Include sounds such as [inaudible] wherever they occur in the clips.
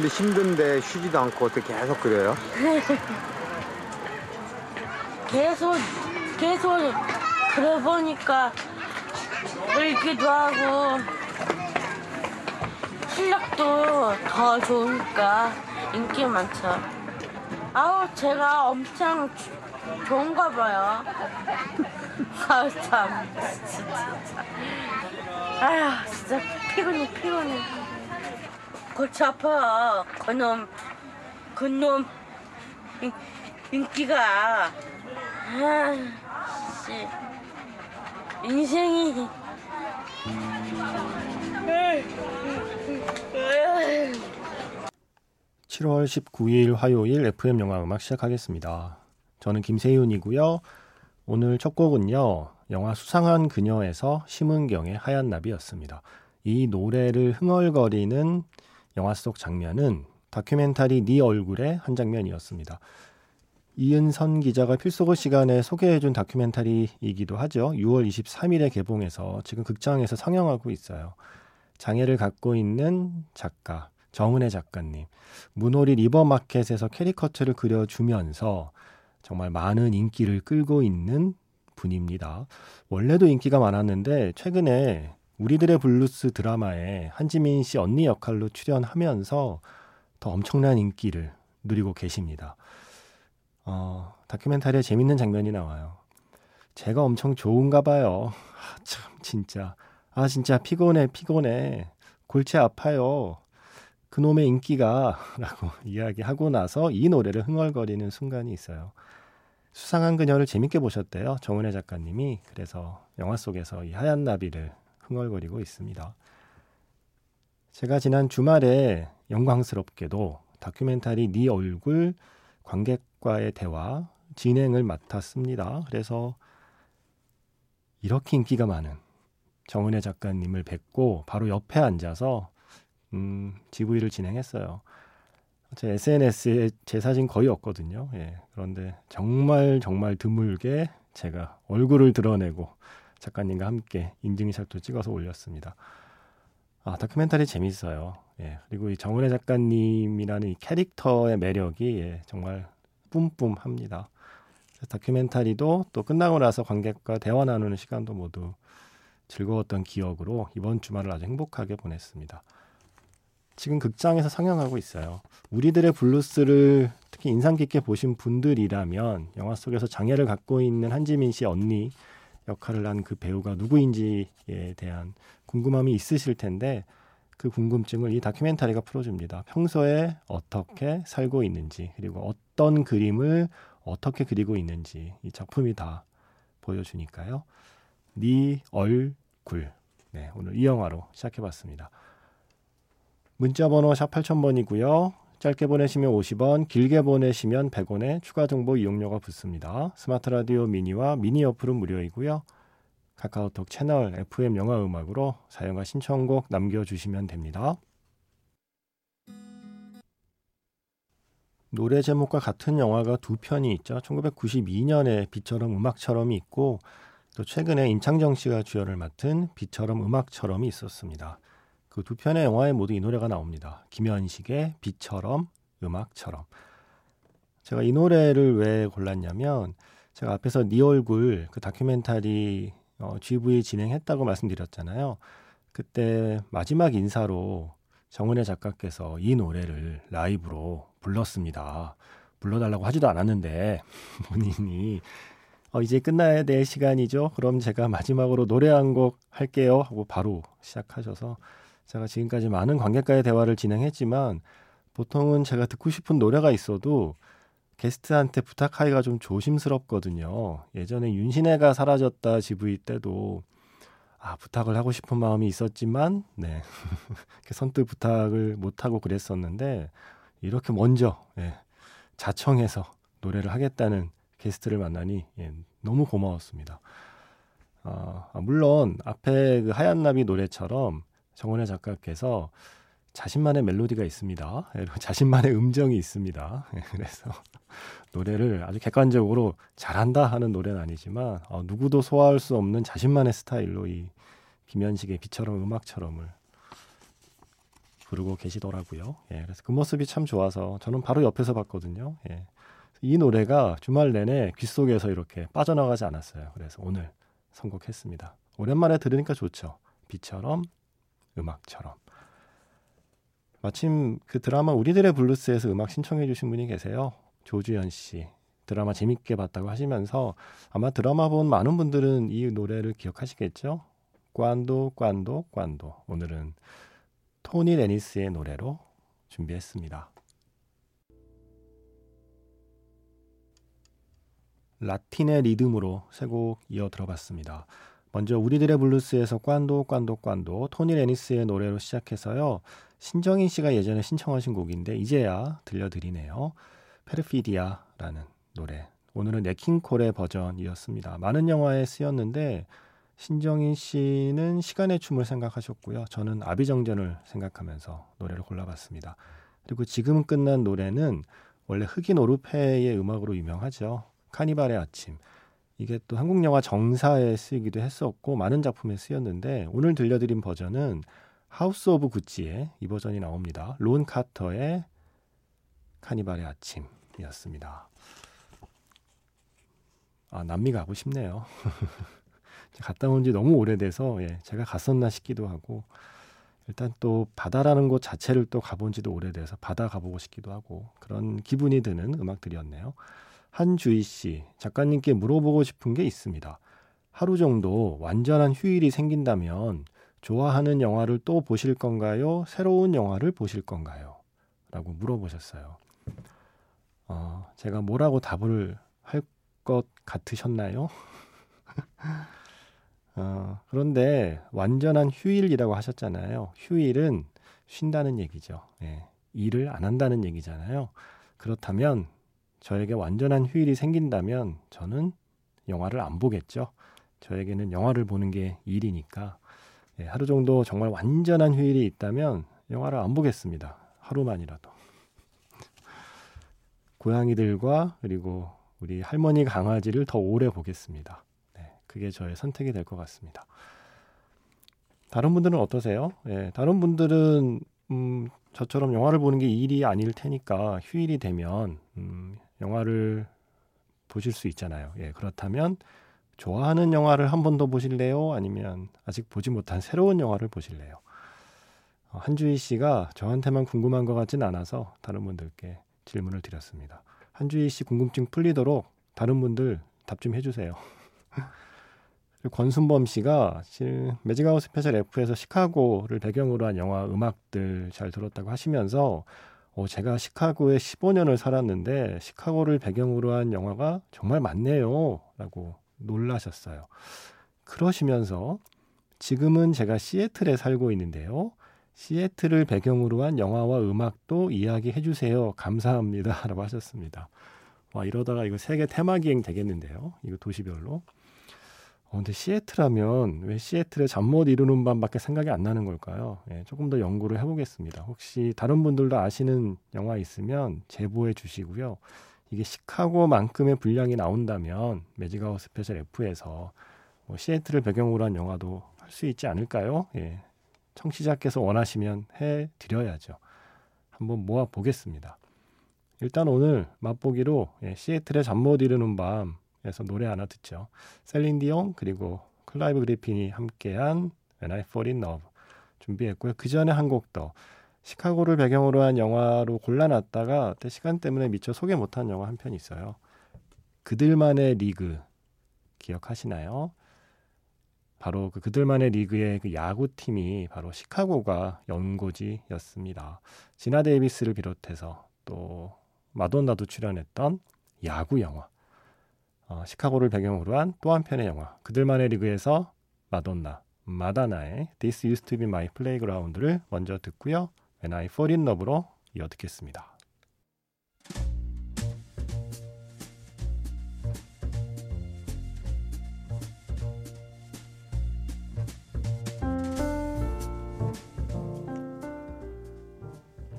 근데 힘든데 쉬지도 않고 어떻게 계속 그래요? [laughs] 계속 계속 그래 보니까 늘기도 하고 실력도 더 좋으니까 인기 많죠. 아우 제가 엄청 주- 좋은가 봐요. [laughs] 아우 참 [laughs] 진짜. 아휴 진짜 피곤해 피곤해. 골치 아파요. 그놈 그놈 인, 인기가 아, 씨. 인생이. 에이. 7월 19일 화요일 FM 영화 음악 시작하겠습니다. 저는 김세윤이고요. 오늘 첫 곡은요. 영화 수상한 그녀에서 심은경의 하얀 나비였습니다. 이 노래를 흥얼거리는 영화 속 장면은 다큐멘터리 니 얼굴의 한 장면이었습니다. 이은선 기자가 필소굿 시간에 소개해준 다큐멘터리이기도 하죠. 6월 23일에 개봉해서 지금 극장에서 상영하고 있어요. 장애를 갖고 있는 작가 정은혜 작가님, 문호리 리버마켓에서 캐리커처를 그려주면서 정말 많은 인기를 끌고 있는 분입니다. 원래도 인기가 많았는데 최근에 우리들의 블루스 드라마에 한지민 씨 언니 역할로 출연하면서 더 엄청난 인기를 누리고 계십니다. 어, 다큐멘터리에 재밌는 장면이 나와요. 제가 엄청 좋은가 봐요. [laughs] 아, 참, 진짜. 아, 진짜 피곤해, 피곤해. 골치 아파요. 그놈의 인기가, [laughs] 라고 이야기하고 나서 이 노래를 흥얼거리는 순간이 있어요. 수상한 그녀를 재밌게 보셨대요. 정은혜 작가님이. 그래서 영화 속에서 이 하얀 나비를 흥얼거리고 있습니다. 제가 지난 주말에 영광스럽게도 다큐멘터리 네 얼굴 관객과의 대화 진행을 맡았습니다. 그래서 이렇게 인기가 많은 정은혜 작가님을 뵙고 바로 옆에 앉아서 음, GV를 진행했어요. 제 SNS에 제 사진 거의 없거든요. 예, 그런데 정말 정말 드물게 제가 얼굴을 드러내고 작가님과 함께 인증샷도 찍어서 올렸습니다. 아, 다큐멘터리 재밌어요. 예, 그리고 이 정은혜 작가님이라는 이 캐릭터의 매력이 예, 정말 뿜뿜합니다. 다큐멘터리도 또 끝나고 나서 관객과 대화 나누는 시간도 모두 즐거웠던 기억으로 이번 주말을 아주 행복하게 보냈습니다. 지금 극장에서 상영하고 있어요. 우리들의 블루스를 특히 인상 깊게 보신 분들이라면 영화 속에서 장애를 갖고 있는 한지민 씨 언니 역할을 한 그 배우가 누구인지에 대한 궁금함이 있으실 텐데 그 궁금증을 이 다큐멘터리가 풀어줍니다. 평소에 어떻게 살고 있는지 그리고 어떤 그림을 어떻게 그리고 있는지 이 작품이 다 보여주니까요. 네 얼굴. 네, 오늘 이 영화로 시작해봤습니다. 문자 번호 샵 8000번이고요. 짧게 보내시면 50원, 길게 보내시면 100원의 추가 정보 이용료가 붙습니다. 스마트 라디오 미니와 미니 어플은 무료이고요. 카카오톡 채널 FM 영화 음악으로 사용과 신청곡 남겨주시면 됩니다. 노래 제목과 같은 영화가 두 편이 있죠. 1992년에 비처럼 음악처럼이 있고 또 최근에 임창정 씨가 주연을 맡은 비처럼 음악처럼이 있었습니다. 그 두 편의 영화에 모두 이 노래가 나옵니다. 김현식의 비처럼 음악처럼. 제가 이 노래를 왜 골랐냐면 제가 앞에서 네 얼굴 그 다큐멘터리 어, GV 진행했다고 말씀드렸잖아요. 그때 마지막 인사로 정은혜 작가께서 이 노래를 라이브로 불렀습니다. 불러달라고 하지도 않았는데 [laughs] 본인이 어, 이제 끝나야 될 시간이죠. 그럼 제가 마지막으로 노래 한 곡 할게요 하고 바로 시작하셔서 제가 지금까지 많은 관객과의 대화를 진행했지만 보통은 제가 듣고 싶은 노래가 있어도 게스트한테 부탁하기가 좀 조심스럽거든요. 예전에 윤신혜가 사라졌다 GV 때도 아, 부탁을 하고 싶은 마음이 있었지만, 네. [laughs] 선뜻 부탁을 못 하고 그랬었는데, 이렇게 먼저, 예, 자청해서 노래를 하겠다는 게스트를 만나니, 예, 너무 고마웠습니다. 아, 물론, 앞에 그 하얀 나비 노래처럼 정원혜 작가께서 자신만의 멜로디가 있습니다. 자신만의 음정이 있습니다. 예, 그래서 [laughs] 노래를 아주 객관적으로 잘한다 하는 노래는 아니지만 어, 누구도 소화할 수 없는 자신만의 스타일로 이 김현식의 비처럼 음악처럼을 부르고 계시더라고요. 예, 그래서 그 모습이 참 좋아서 저는 바로 옆에서 봤거든요. 예. 이 노래가 주말 내내 귓속에서 이렇게 빠져나가지 않았어요. 그래서 오늘 선곡했습니다. 오랜만에 들으니까 좋죠. 비처럼 음악처럼. 마침 그 드라마 우리들의 블루스에서 음악 신청해 주신 분이 계세요. 조주현 씨. 드라마 재밌게 봤다고 하시면서 아마 드라마 본 많은 분들은 이 노래를 기억하시겠죠? Quando Quando Quando. 오늘은 토니 레니스의 노래로 준비했습니다. 라틴의 리듬으로 세 곡 이어 들어봤습니다. 먼저 우리들의 블루스에서 Quando Quando Quando 토니 레니스의 노래로 시작해서요. 신정인 씨가 예전에 신청하신 곡인데 이제야 들려드리네요. Perfidia라는 노래. 오늘은 냇 킹 콜의 버전이었습니다. 많은 영화에 쓰였는데 신정인 씨는 시간의 춤을 생각하셨고요. 저는 아비정전을 생각하면서 노래를 골라봤습니다. 그리고 지금 끝난 노래는 원래 흑인 오르페의 음악으로 유명하죠. 카니발의 아침. 이게 또 한국 영화 정사에 쓰이기도 했었고 많은 작품에 쓰였는데 오늘 들려드린 버전은 House of Gucci의 이 버전이 나옵니다. 론 카터의 카니발의 아침이었습니다. 아 남미 가고 싶네요. [laughs] 갔다 온 지 너무 오래돼서 예, 제가 갔었나 싶기도 하고 일단 또 바다라는 곳 자체를 또 가본 지도 오래돼서 바다 가보고 싶기도 하고 그런 기분이 드는 음악들이었네요. 한주희 씨, 작가님께 물어보고 싶은 게 있습니다. 하루 정도 완전한 휴일이 생긴다면 좋아하는 영화를 또 보실 건가요? 새로운 영화를 보실 건가요? 라고 물어보셨어요. 어, 제가 뭐라고 답을 할 것 같으셨나요? [laughs] 어, 그런데 완전한 휴일이라고 하셨잖아요. 휴일은 쉰다는 얘기죠. 예, 일을 안 한다는 얘기잖아요. 그렇다면 저에게 완전한 휴일이 생긴다면 저는 영화를 안 보겠죠. 저에게는 영화를 보는 게 일이니까 예, 하루 정도 정말 완전한 휴일이 있다면 영화를 안 보겠습니다. 하루만이라도. 고양이들과 그리고 우리 할머니 강아지를 더 오래 보겠습니다. 네, 그게 저의 선택이 될 것 같습니다. 다른 분들은 어떠세요? 예, 다른 분들은 음, 저처럼 영화를 보는 게 일이 아닐 테니까 휴일이 되면 음, 영화를 보실 수 있잖아요. 예, 그렇다면 좋아하는 영화를 한 번 더 보실래요? 아니면 아직 보지 못한 새로운 영화를 보실래요? 어, 한주희 씨가 저한테만 궁금한 것 같진 않아서 다른 분들께 질문을 드렸습니다. 한주희 씨 궁금증 풀리도록 다른 분들 답 좀 해주세요. [laughs] 권순범 씨가 Magic Hour Special F에서 시카고를 배경으로 한 영화 음악들 잘 들었다고 하시면서 어, 제가 시카고에 15년을 살았는데 시카고를 배경으로 한 영화가 정말 많네요. 라고 놀라셨어요. 그러시면서 지금은 제가 시애틀에 살고 있는데요. 시애틀을 배경으로 한 영화와 음악도 이야기해 주세요. 감사합니다. [laughs] 라고 하셨습니다. 와, 이러다가 이거 세계 테마기행 되겠는데요. 이거 도시별로. 어, 근데 시애틀 하면 왜 시애틀의 잠 못 이루는 밤밖에 생각이 안 나는 걸까요? 예, 조금 더 연구를 해보겠습니다. 혹시 다른 분들도 아시는 영화 있으면 제보해 주시고요. 이게 시카고만큼의 분량이 나온다면 Magic Hour Special F에서 뭐 시애틀을 배경으로 한 영화도 할 수 있지 않을까요? 예, 청취자께서 원하시면 해 드려야죠. 한번 모아 보겠습니다. 일단 오늘 맛보기로 예, 시애틀의 잠 못 이루는 밤 에서 노래 하나 듣죠. 셀린 디옹 그리고 클라이브 그리핀이 함께한 When I Fall in Love 준비했고요. 그 전에 한 곡 더 시카고를 배경으로 한 영화로 골라놨다가 시간 때문에 미처 소개 못한 영화 한편 있어요. 그들만의 리그 기억하시나요? 바로 그 그들만의 리그의 그 야구팀이 바로 시카고가 연고지였습니다. 지나 데이비스를 비롯해서 또 마돈나도 출연했던 야구 영화. 어, 시카고를 배경으로 한 또 한 편의 영화. 그들만의 리그에서 마돈나, 마다나의 This Used to Be My Playground를 먼저 듣고요. When I Fall in Love로 이어 듣겠습니다.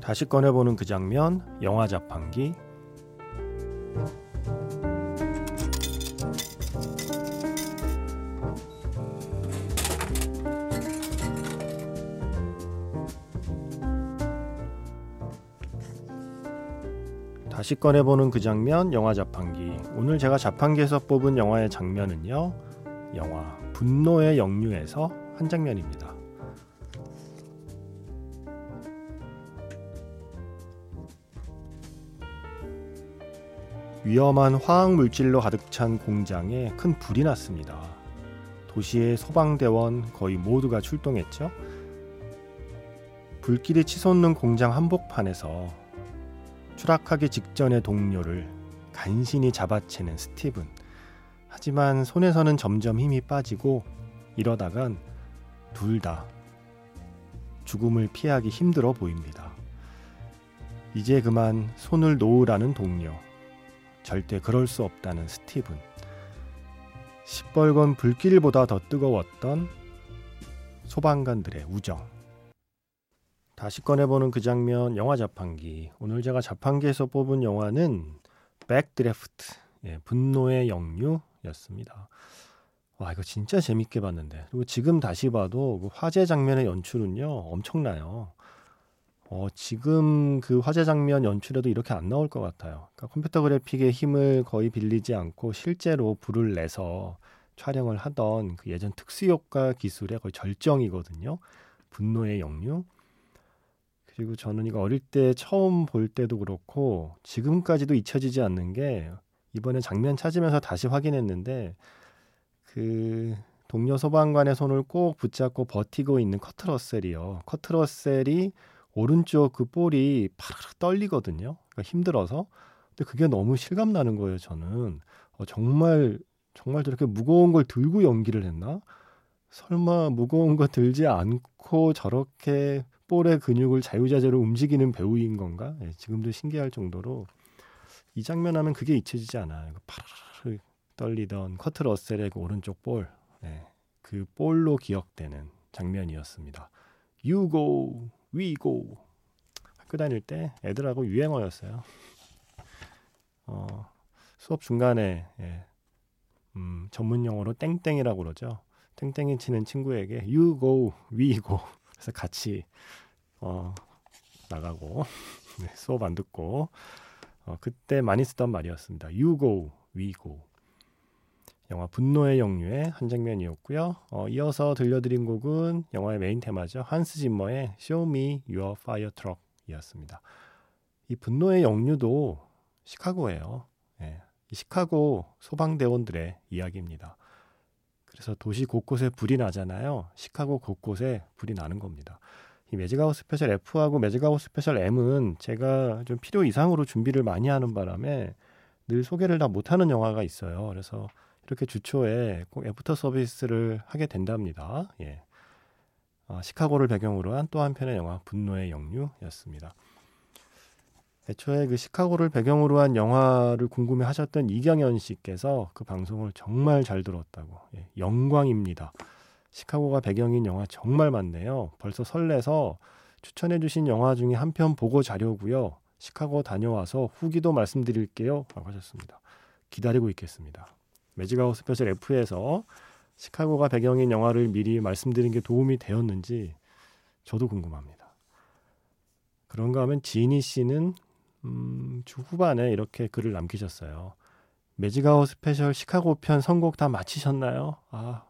다시 꺼내보는 그 장면, 영화 자판기. 다시 꺼내보는 그 장면 영화 자판기 오늘 제가 자판기에서 뽑은 영화의 장면은요 영화 분노의 영유에서 한 장면입니다 위험한 화학 물질로 가득 찬 공장에 큰 불이 났습니다. 도시의 소방대원 거의 모두가 출동했죠. 불길이 치솟는 공장 한복판에서 추락하기 직전의 동료를 간신히 잡아채는 스티븐. 하지만 손에서는 점점 힘이 빠지고 이러다간 둘 다 죽음을 피하기 힘들어 보입니다. 이제 그만 손을 놓으라는 동료. 절대 그럴 수 없다는 스티븐. 시뻘건 불길보다 더 뜨거웠던 소방관들의 우정. 다시 꺼내보는 그 장면 영화 자판기. 오늘 제가 자판기에서 뽑은 영화는 백드래프트. 예, 분노의 영유였습니다. 와 이거 진짜 재밌게 봤는데 그리고 지금 다시 봐도 그 화재 장면의 연출은요 엄청나요. 어, 지금 그 화재 장면 연출에도 이렇게 안 나올 것 같아요. 그러니까 컴퓨터 그래픽의 힘을 거의 빌리지 않고 실제로 불을 내서 촬영을 하던 그 예전 특수효과 기술의 거의 절정이거든요. 분노의 영유. 그리고 저는 이거 어릴 때 처음 볼 때도 그렇고 지금까지도 잊혀지지 않는 게 이번에 장면 찾으면서 다시 확인했는데 그 동료 소방관의 손을 꼭 붙잡고 버티고 있는 커트러셀이요. 커트러셀이 오른쪽 그 볼이 파르르 떨리거든요. 그러니까 힘들어서. 근데 그게 너무 실감 나는 거예요, 저는. 어, 정말 정말 저렇게 무거운 걸 들고 연기를 했나? 설마 무거운 거 들지 않고 저렇게 볼의 근육을 자유자재로 움직이는 배우인 건가? 예, 지금도 신기할 정도로 이 장면 하면 그게 잊혀지지 않아요. 파르르 떨리던 커트 러셀의 그 오른쪽 볼, 예, 그 볼로 기억되는 장면이었습니다. You go, we go. 학교 다닐 때 애들하고 유행어였어요. 어, 수업 중간에 예, 음, 전문 용어로 땡땡이라고 그러죠. 땡땡이 치는 친구에게 you go, we go. 그래서 같이 어, 나가고 [laughs] 네, 수업 안 듣고 어, 그때 많이 쓰던 말이었습니다. You go, we go. 영화 분노의 역류의 한 장면이었고요. 어, 이어서 들려드린 곡은 영화의 메인 테마죠. 한스 짐머의 Show Me Your Fire Truck이었습니다. 이 분노의 역류도 시카고예요. 예, 이 시카고 소방대원들의 이야기입니다. 그래서 도시 곳곳에 불이 나잖아요. 시카고 곳곳에 불이 나는 겁니다. 이 Magic Hour Special F하고 Magic Hour Special M은 제가 좀 필요 이상으로 준비를 많이 하는 바람에 늘 소개를 다 못하는 영화가 있어요. 그래서 이렇게 주초에 꼭 애프터 서비스를 하게 된답니다. 예. 아, 시카고를 배경으로 한 또 한편의 영화 분노의 역류였습니다. 애초에 그 시카고를 배경으로 한 영화를 궁금해 하셨던 이경현 씨께서 그 방송을 정말 잘 들었다고. 예, 영광입니다. 시카고가 배경인 영화 정말 많네요. 벌써 설레서 추천해 주신 영화 중에 한 편 보고 자려고요. 시카고 다녀와서 후기도 말씀드릴게요. 라고 하셨습니다. 기다리고 있겠습니다. Magic Hour Special F에서 시카고가 배경인 영화를 미리 말씀드린 게 도움이 되었는지 저도 궁금합니다. 그런가 하면 지니 씨는 음, 주 후반에 이렇게 글을 남기셨어요. Magic Hour special 시카고 편 선곡 다 마치셨나요? 아,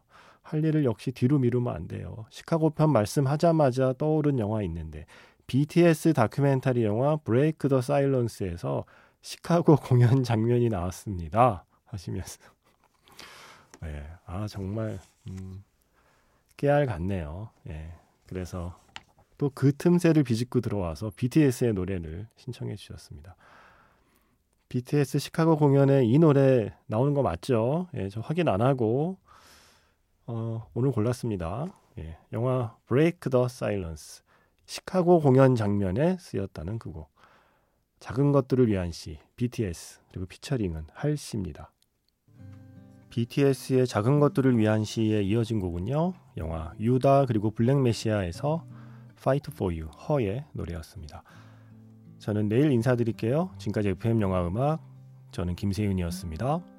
할 일을 역시 뒤로 미루면 안 돼요. 시카고 편 말씀하자마자 떠오른 영화 있는데 BTS 다큐멘터리 영화 Break the Silence에서 시카고 [laughs] 공연 장면이 나왔습니다. 하시면서 예, 아 정말 음, 깨알 같네요. 예, 그래서 또 그 틈새를 비집고 들어와서 BTS의 노래를 신청해 주셨습니다. BTS 시카고 공연에 이 노래 나오는 거 맞죠? 예, 저 확인 안 하고 어, 오늘 골랐습니다. 예, 영화 Break the Silence 시카고 공연 장면에 쓰였다는 그 곡. 작은 것들을 위한 시 BTS 그리고 피처링은 할시입니다. BTS의 작은 것들을 위한 시에 이어진 곡은요. 영화 유다 그리고 블랙 메시아에서 Fight for You 허의 노래였습니다. 저는 내일 인사드릴게요. 지금까지 FM 영화 음악 저는 김세윤이었습니다.